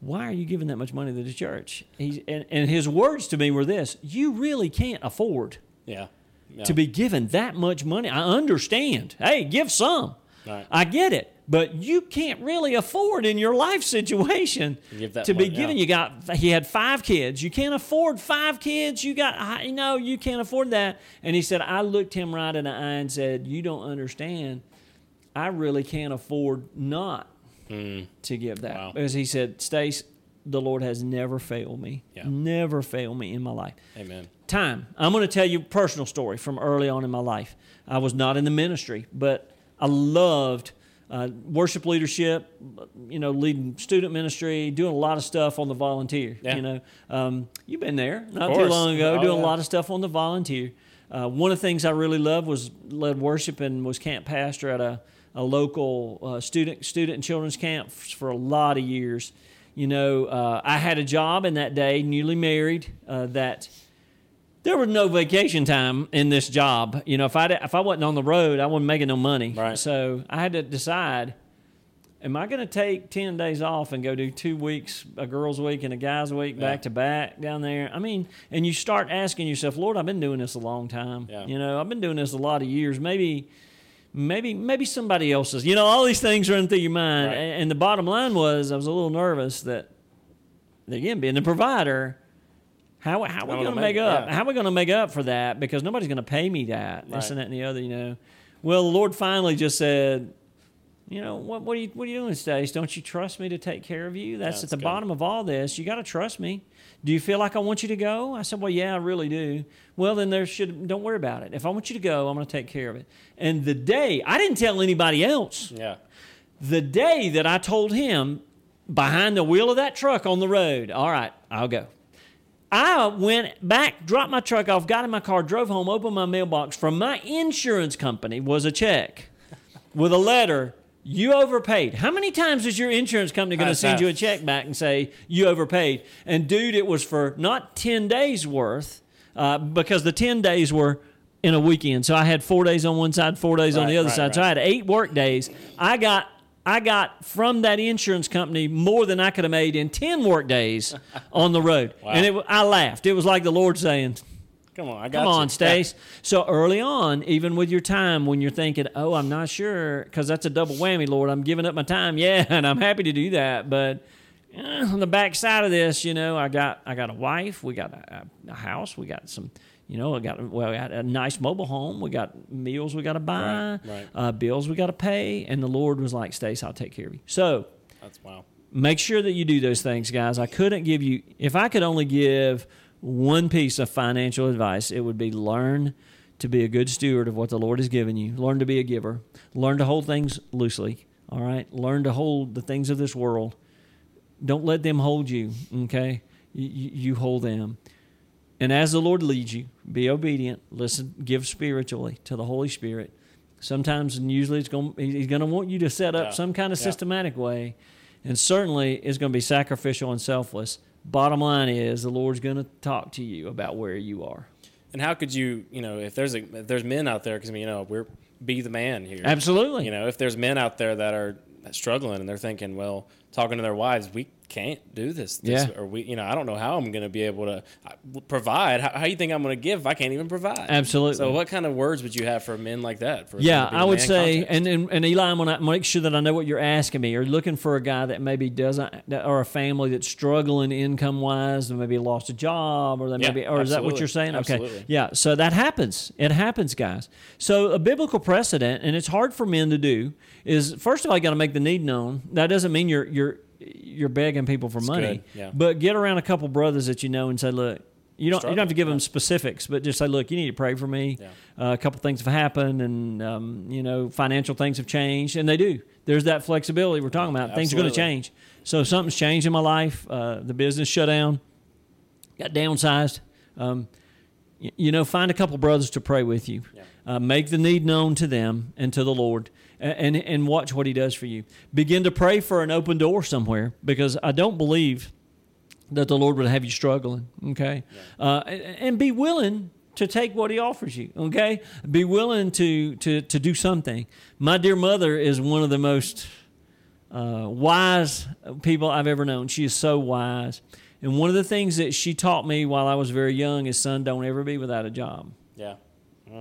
Speaker 2: why are you giving that much money to the church? He, and, and his words to me were this you really can't afford
Speaker 1: Yeah. yeah.
Speaker 2: to be given that much money. I understand. Hey, give some.
Speaker 1: Right.
Speaker 2: I get it. But you can't really afford in your life situation to be given. You got he had five kids. You can't afford five kids. You got I know you can't afford that. And he said, I looked him right in the eye and said, You don't understand. I really can't afford not to give that.
Speaker 1: Wow.
Speaker 2: Because he said, Stace, the Lord has never failed me.
Speaker 1: Yeah.
Speaker 2: Never failed me in my life
Speaker 1: Amen.
Speaker 2: time. I'm going to tell you a personal story from early on in my life. I was not in the ministry, but I loved uh, worship leadership, you know, leading student ministry, doing a lot of stuff on the volunteer.
Speaker 1: Yeah.
Speaker 2: You know, um, you've been there not too long ago,
Speaker 1: Oh,
Speaker 2: doing
Speaker 1: yeah.
Speaker 2: a lot of stuff on the volunteer. Uh, one of the things I really loved was led worship and was camp pastor at a, a local uh, student student and children's camp for a lot of years. You know, uh, I had a job in that day, newly married, uh, that there was no vacation time in this job. You know, if I if I wasn't on the road, I wasn't making no money.
Speaker 1: Right.
Speaker 2: So I had to decide: am I going to take 10 days off and go do two weeks, a girls' week and a guys' week
Speaker 1: Yeah.
Speaker 2: back to back down there? I mean, and you start asking yourself, Lord, I've been doing this a long time.
Speaker 1: Yeah.
Speaker 2: You know, I've been doing this a lot of years. Maybe, maybe, maybe somebody else's. You know, all these things run through your mind.
Speaker 1: Right.
Speaker 2: And, and the bottom line was, I was a little nervous that, again, being the provider, how, how are we
Speaker 1: Gonna make-
Speaker 2: make up?
Speaker 1: yeah.
Speaker 2: How are we going to make up for that? Because nobody's going to pay me that. This
Speaker 1: Right.
Speaker 2: and that and the other, you know. Well, the Lord finally just said, you know, what, what, are you, what are you doing, Stace? Don't you trust me to take care of you? That's
Speaker 1: That's
Speaker 2: at the
Speaker 1: good.
Speaker 2: bottom of all this. You got to trust me. Do you feel like I want you to go? I said, well, yeah, I really do. Well, then there should, don't worry about it. If I want you to go, I'm going to take care of it. And the day, I didn't tell anybody else.
Speaker 1: Yeah.
Speaker 2: The day that I told him behind the wheel of that truck on the road, all right, I'll go. I went back, dropped my truck off, got in my car, drove home, opened my mailbox. From my insurance company was a check with a letter. You overpaid. How many times is your insurance company going to send you a check back and say you overpaid? And dude, it was for not ten days worth, uh, because the ten days were in a weekend. So I had four days on one side, four days on the other
Speaker 1: right,
Speaker 2: side. So I had eight work days. I got I got from that insurance company more than I could have made in ten work days *laughs* on the road.
Speaker 1: Wow.
Speaker 2: And it, I laughed. It was like the Lord saying,
Speaker 1: Come on, I got
Speaker 2: Come
Speaker 1: you.
Speaker 2: on, Stace. So early on, even with your time, when you're thinking, "Oh, I'm not sure," because that's a double whammy, Lord. I'm giving up my time, *laughs* yeah, and I'm happy to do that. But eh, on the back side of this, you know, I got I got a wife, we got a, a house, we got some, you know, I got well, I got a nice mobile home, we got meals we got to buy,
Speaker 1: Right, right.
Speaker 2: Uh, bills we got to pay, and the Lord was like, "Stace, I'll take care of you." So
Speaker 1: That's wow.
Speaker 2: make sure that you do those things, guys. I couldn't give you, if I could only give one piece of financial advice, it would be learn to be a good steward of what the Lord has given you. Learn to be a giver. Learn to hold things loosely. All right. Learn to hold the things of this world. Don't let them hold you. Okay. You, you you hold them. And as the Lord leads you, be obedient. Listen, give spiritually to the Holy Spirit. Sometimes and usually it's going he's going to want you to set up
Speaker 1: Yeah.
Speaker 2: some kind of
Speaker 1: Yeah.
Speaker 2: systematic way, and certainly it's going to be sacrificial and selfless. Bottom line is the Lord's going to talk to you about where you are.
Speaker 1: And how could you, you know, if there's a if there's men out there, because you know we're be the man here.
Speaker 2: Absolutely.
Speaker 1: You know, if there's men out there that are struggling and they're thinking, well, talking to their wives, we can't do this. this
Speaker 2: Yeah.
Speaker 1: Or we, you know, I don't know how I'm going to be able to uh, provide. How, how you think I'm going to give if I can't even provide?
Speaker 2: Absolutely.
Speaker 1: So, what kind of words would you have for men like that? For
Speaker 2: Yeah, I would say,
Speaker 1: context?
Speaker 2: and, and and Eli, I'm gonna make sure that I know what you're asking me. You're looking for a guy that maybe doesn't, or a family that's struggling income wise, and maybe lost a job, or they
Speaker 1: Yeah,
Speaker 2: maybe, or is that what you're saying? Okay, yeah. So that happens. It happens, guys. So a biblical precedent, and it's hard for men to do, is first of all, you got to make the need known. That doesn't mean you're you're you're begging people for money,
Speaker 1: good, yeah.
Speaker 2: but get around a couple brothers that you know and say, look. You don't, you don't have to give them specifics, but just say, look, you need to pray for me.
Speaker 1: Yeah.
Speaker 2: Uh, a couple things have happened, and um, you know, financial things have changed, and they do. There's that flexibility we're talking about. Things are going to change. So something's changed in my life. Uh, the business shut down, got downsized. Um, y- you know, find a couple brothers to pray with you.
Speaker 1: Yeah.
Speaker 2: Uh, make the need known to them and to the Lord, and, and watch what He does for you. Begin to pray for an open door somewhere, because I don't believe that the Lord would have you struggling. Okay, uh, and, and be willing to take what He offers you. Okay, be willing to to to do something. My dear mother is one of the most uh, wise people I've ever known. She is so wise, and one of the things that she taught me while I was very young is, son, don't ever be without a job
Speaker 1: yeah.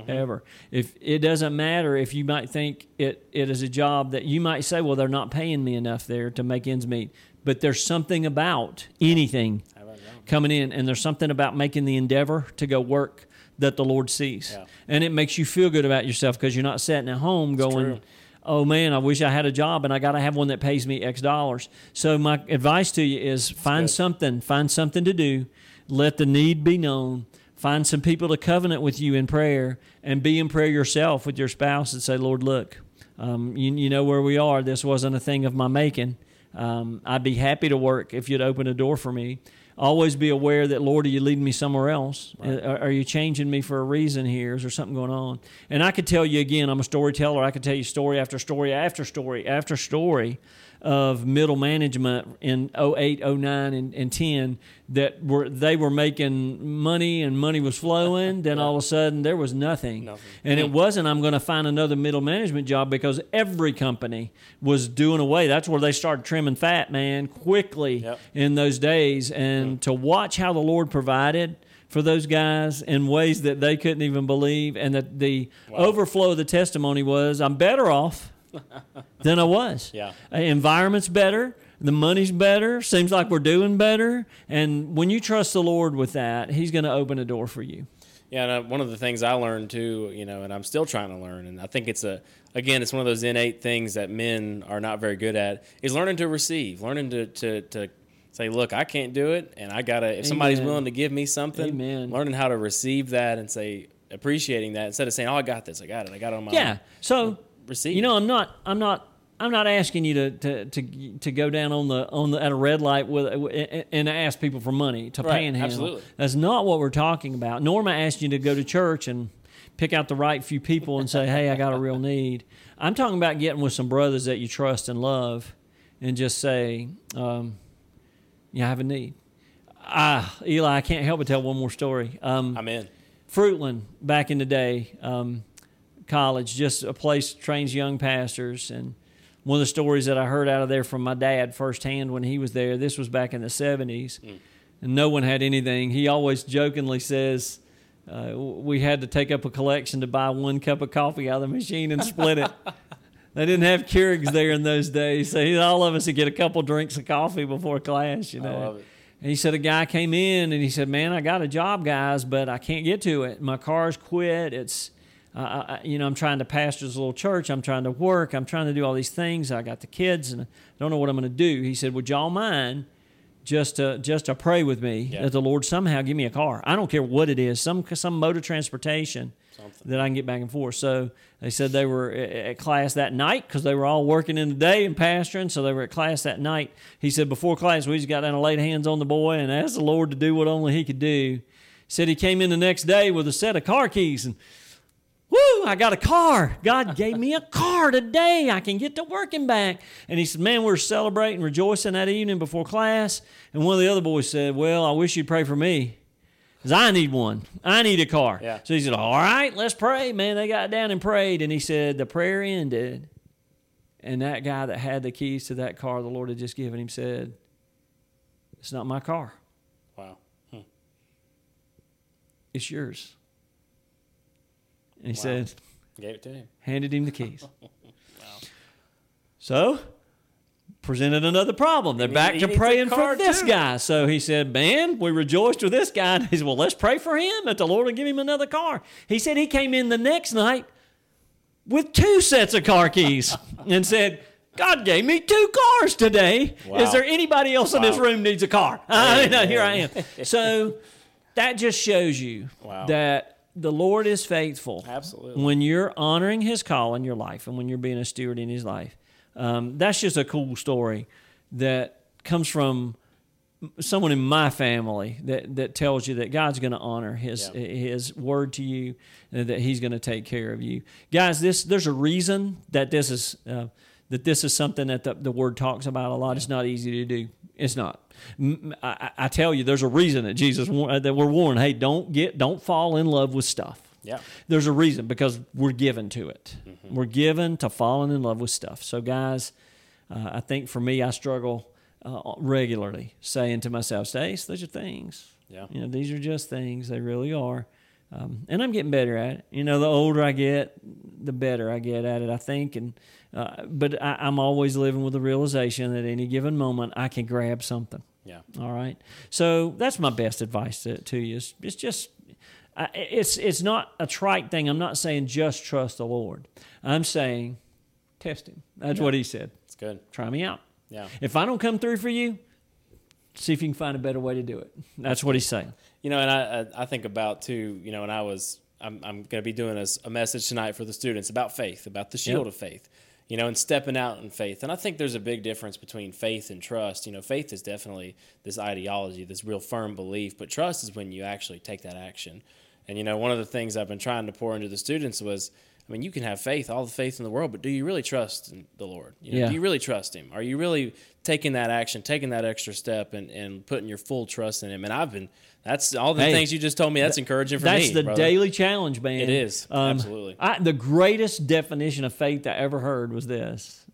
Speaker 2: Ever. If it doesn't matter if you might think it, it is a job that you might say, well, they're not paying me enough there to make ends meet. But there's something about anything
Speaker 1: about
Speaker 2: coming in, and there's something about making the endeavor to go work that the Lord sees.
Speaker 1: Yeah.
Speaker 2: And it makes you feel good about yourself because you're not sitting at home going,
Speaker 1: true.
Speaker 2: oh man, I wish I had a job and I got to have one that pays me X dollars. So my advice to you is find something, find something to do, let the need be known. Find some people to covenant with you in prayer and be in prayer yourself with your spouse and say, Lord, look, um, you, you know where we are. This wasn't a thing of my making. Um, I'd be happy to work if you'd open a door for me. Always be aware that, Lord, are you leading me somewhere else? Uh, Are, are you changing me for a reason here? Is there something going on? And I could tell you again, I'm a storyteller. I could tell you story after story after story after story of middle management in 08, 09, and, and 10 that were they were making money and money was flowing. Then all of a sudden there was nothing,
Speaker 1: Nothing.
Speaker 2: and it wasn't. I'm going to find another middle management job because every company was doing away. That's where they started trimming fat, man, quickly
Speaker 1: Yep.
Speaker 2: in those days. And to watch how the Lord provided for those guys in ways that they couldn't even believe, and that the overflow of the testimony was, I'm better off *laughs* than I was.
Speaker 1: Yeah.
Speaker 2: Uh, environment's better. The money's better. Seems like we're doing better. And when you trust the Lord with that, He's going to open a door for you.
Speaker 1: Yeah, and uh, one of the things I learned too, you know, and I'm still trying to learn, and I think it's a, again, it's one of those innate things that men are not very good at, is learning to receive, learning to to, to say, look, I can't do it, and I gotta. If somebody's willing to give me something,
Speaker 2: Amen.
Speaker 1: learning how to receive that and say, appreciating that instead of saying, oh, I got this, I got it, I got it on my
Speaker 2: Yeah.
Speaker 1: own.
Speaker 2: So
Speaker 1: Receive.
Speaker 2: You know, I'm not. I'm not. I'm not asking you to, to, to, to go down on the on the at a red light with and ask people for money to
Speaker 1: Right,
Speaker 2: panhandle.
Speaker 1: absolutely.
Speaker 2: That's not what we're talking about. Nor am I asking you to go to church and pick out the right few people and say, "Hey, I got a real need." I'm talking about getting with some brothers that you trust and love, and just say, um, "Yeah, I have a need." Ah, Eli, I can't help but tell one more story. Um,
Speaker 1: I'm in.
Speaker 2: Fruitland back in the day, um, college, just a place that trains young pastors. And one of the stories that I heard out of there from my dad firsthand when he was there, this was back in the 70s, and no one had anything. He always jokingly says, uh, we had to take up a collection to buy one cup of coffee out of the machine and split it. *laughs* They didn't have Keurigs there in those days, so he, all of us would get a couple drinks of coffee before class. You know, and he said a guy came in and he said, "Man, I got a job, guys, but I can't get to it. My car's quit. It's, uh, I, you know, I'm trying to pastor this little church. I'm trying to work. I'm trying to do all these things. I got the kids, and I don't know what I'm going to do." He said, "Would y'all mind just to just to pray with me
Speaker 1: Yeah.
Speaker 2: that the Lord somehow give me a car? I don't care what it is, some some mode of transportation."
Speaker 1: Something.
Speaker 2: that I can get back and forth. So they said they were at at class that night because they were all working in the day and pastoring. So they were at class that night. He said before class we just got down and laid hands on the boy and asked the Lord to do what only He could do. Said he came in the next day with a set of car keys and. Woo! I got a car. God gave me a car today. I can get to working back. And he said, Man, we're celebrating, rejoicing that evening before class. And one of the other boys said, Well, I wish you'd pray for me. Because I need one. I need a car.
Speaker 1: Yeah.
Speaker 2: So he said, All right, let's pray. Man, they got down and prayed. And he said, The prayer ended. And that guy that had the keys to that car the Lord had just given him said, It's not my car.
Speaker 1: Wow. Hmm.
Speaker 2: It's yours. And he
Speaker 1: Wow.
Speaker 2: said,
Speaker 1: Gave it to him.
Speaker 2: handed him the keys. *laughs* So, presented another problem. They're
Speaker 1: He
Speaker 2: back to
Speaker 1: he a
Speaker 2: praying for this
Speaker 1: too.
Speaker 2: guy. So he said, Man, we rejoiced with this guy. And *laughs* he said, Well, let's pray for him that the Lord will give him another car. He said he came in the next night with two sets of car keys *laughs* and said, God gave me two cars today.
Speaker 1: Wow.
Speaker 2: Is there anybody else in this room needs a car? I mean, here I am. So that just shows you
Speaker 1: Wow.
Speaker 2: that the Lord is faithful
Speaker 1: Absolutely.
Speaker 2: when you're honoring his call in your life and when you're being a steward in his life. Um, that's just a cool story that comes from someone in my family that, that tells you that God's going to honor his
Speaker 1: Yeah.
Speaker 2: his word to you that he's going to take care of you. Guys, this there's a reason that this is uh, that this is something that the, the word talks about a lot. It's not easy to do. It's not. I tell you, there's a reason that Jesus that we're warned. Hey, don't get don't fall in love with stuff.
Speaker 1: Yeah.
Speaker 2: There's a reason because we're given to it. We're given to falling in love with stuff. So, guys, uh, I think for me, I struggle uh, regularly saying to myself, "Stace, those are things.
Speaker 1: Yeah.
Speaker 2: You know, these are just things. They really are." Um, and I'm getting better at it. You know, the older I get, the better I get at it. I think, and uh, but I, I'm always living with the realization that any given moment I can grab something.
Speaker 1: Yeah.
Speaker 2: All right. So that's my best advice to, to you. Is it's just I, it's it's not a trite thing. I'm not saying just trust the Lord. I'm saying test Him. That's what He said.
Speaker 1: It's good.
Speaker 2: Try me out.
Speaker 1: Yeah.
Speaker 2: If I don't come through for you, see if you can find a better way to do it. That's what He's saying.
Speaker 1: You know, and I I think about too. You know, and I was I'm I'm going to be doing a message tonight for the students about faith, about the shield
Speaker 2: Yep.
Speaker 1: of faith. You know, and stepping out in faith. And I think there's a big difference between faith and trust. You know, faith is definitely this ideology, this real firm belief, but trust is when you actually take that action. And you know, one of the things I've been trying to pour into the students was I mean, you can have faith, all the faith in the world, but do you really trust in the Lord? You know,
Speaker 2: Yeah.
Speaker 1: Do you really trust Him? Are you really taking that action, taking that extra step, and, and putting your full trust in Him? And I've been. That's all the
Speaker 2: Hey,
Speaker 1: things you just told me. That's encouraging for
Speaker 2: That's
Speaker 1: me.
Speaker 2: That's the
Speaker 1: brother.
Speaker 2: daily challenge, man.
Speaker 1: It is. Absolutely.
Speaker 2: I, the greatest definition of faith I ever heard was this: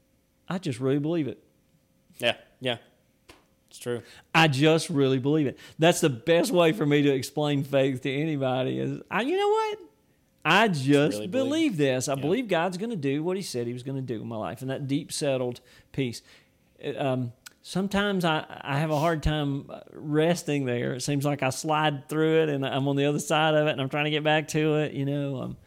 Speaker 2: I just really believe it.
Speaker 1: Yeah, yeah, it's true.
Speaker 2: I just really believe it. That's the best way for me to explain faith to anybody. Is I, you know what? I just
Speaker 1: really
Speaker 2: believe,
Speaker 1: believe.
Speaker 2: this. I believe God's going to do what He said He was going to do in my life, and that deep settled peace. It, um, sometimes I, I have a hard time resting there. It seems like I slide through it, and I'm on the other side of it, and I'm trying to get back to it. You know, um,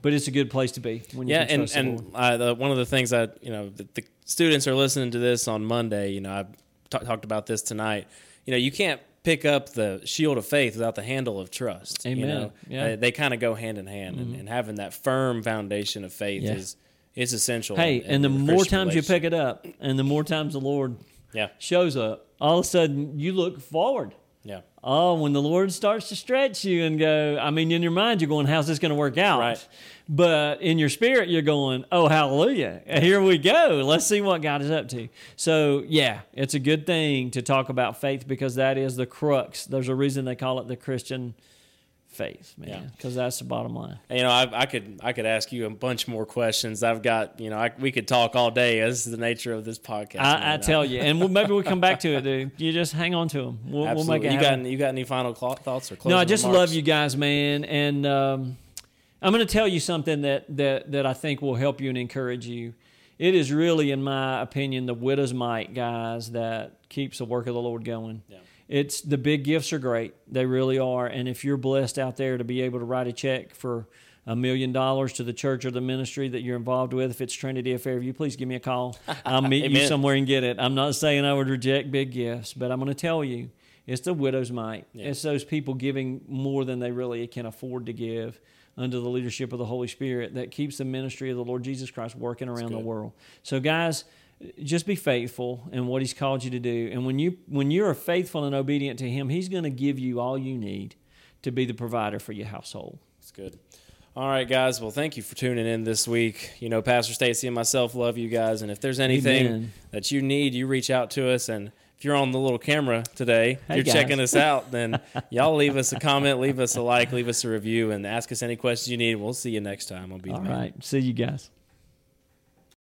Speaker 2: but it's a good place to be when you
Speaker 1: yeah, and
Speaker 2: trust the Lord.
Speaker 1: and uh, the, one of the things that you know the, the students are listening to this on Monday. You know, I ta- talked about this tonight. You know, you can't pick up the shield of faith without the handle of trust. You
Speaker 2: Amen.
Speaker 1: know,
Speaker 2: Yeah. Mm-hmm.
Speaker 1: Uh, they kind of go hand in hand, and, and having that firm foundation of faith
Speaker 2: Yeah.
Speaker 1: is is essential.
Speaker 2: Hey,
Speaker 1: in-
Speaker 2: and the more times you pick it up, and the more times the Lord
Speaker 1: yeah,
Speaker 2: shows up, all of a sudden you look forward.
Speaker 1: yeah,
Speaker 2: Oh, when the Lord starts to stretch you and go, I mean, in your mind, you're going, how's this going to work out?
Speaker 1: Right.
Speaker 2: But in your spirit, you're going, oh, hallelujah. Here we go. Let's see what God is up to. So, yeah, it's a good thing to talk about faith because that is the crux. There's a reason they call it the Christian faith,
Speaker 1: Yeah.
Speaker 2: man, because that's the bottom line.
Speaker 1: You know, I, I could I could ask you a bunch more questions. I've got you know, I, we could talk all day. This is the nature of this podcast.
Speaker 2: I, I tell you, and we'll, maybe we'll come back to it, dude. *laughs* You just hang on to them. We'll, we'll make it
Speaker 1: you
Speaker 2: happen.
Speaker 1: got you got any final thoughts or closing
Speaker 2: No, I just
Speaker 1: remarks?
Speaker 2: love you guys, man, and um, I'm going to tell you something that that that I think will help you and encourage you. It is really, in my opinion, the widow's mite, guys, that keeps the work of the Lord going.
Speaker 1: Yeah.
Speaker 2: It's the big gifts are great; they really are. And if you're blessed out there to be able to write a check for a million dollars to the church or the ministry that you're involved with, if it's Trinity of Fairview, please give me a call. I'll meet you *laughs* somewhere and get it. I'm not saying I would reject big gifts, but I'm going to tell you, it's the widow's mite. It's those people giving more than they really can afford to give under the leadership of the Holy Spirit that keeps the ministry of the Lord Jesus Christ working around the world. So, guys, just be faithful in what He's called you to do, and when you when you are faithful and obedient to Him, He's going to give you all you need to be the provider for your household.
Speaker 1: It's good. All right, guys. Well, thank you for tuning in this week. You know, Pastor Stacey and myself love you guys, and if there's anything
Speaker 2: Amen.
Speaker 1: that you need, you reach out to us. And if you're on the little camera today,
Speaker 2: Hey,
Speaker 1: you're
Speaker 2: guys.
Speaker 1: checking us out, then *laughs* y'all leave us a comment, leave us a like, leave us a review, and ask us any questions you need. We'll see you next time. I'll be
Speaker 2: All
Speaker 1: the man.
Speaker 2: see you guys.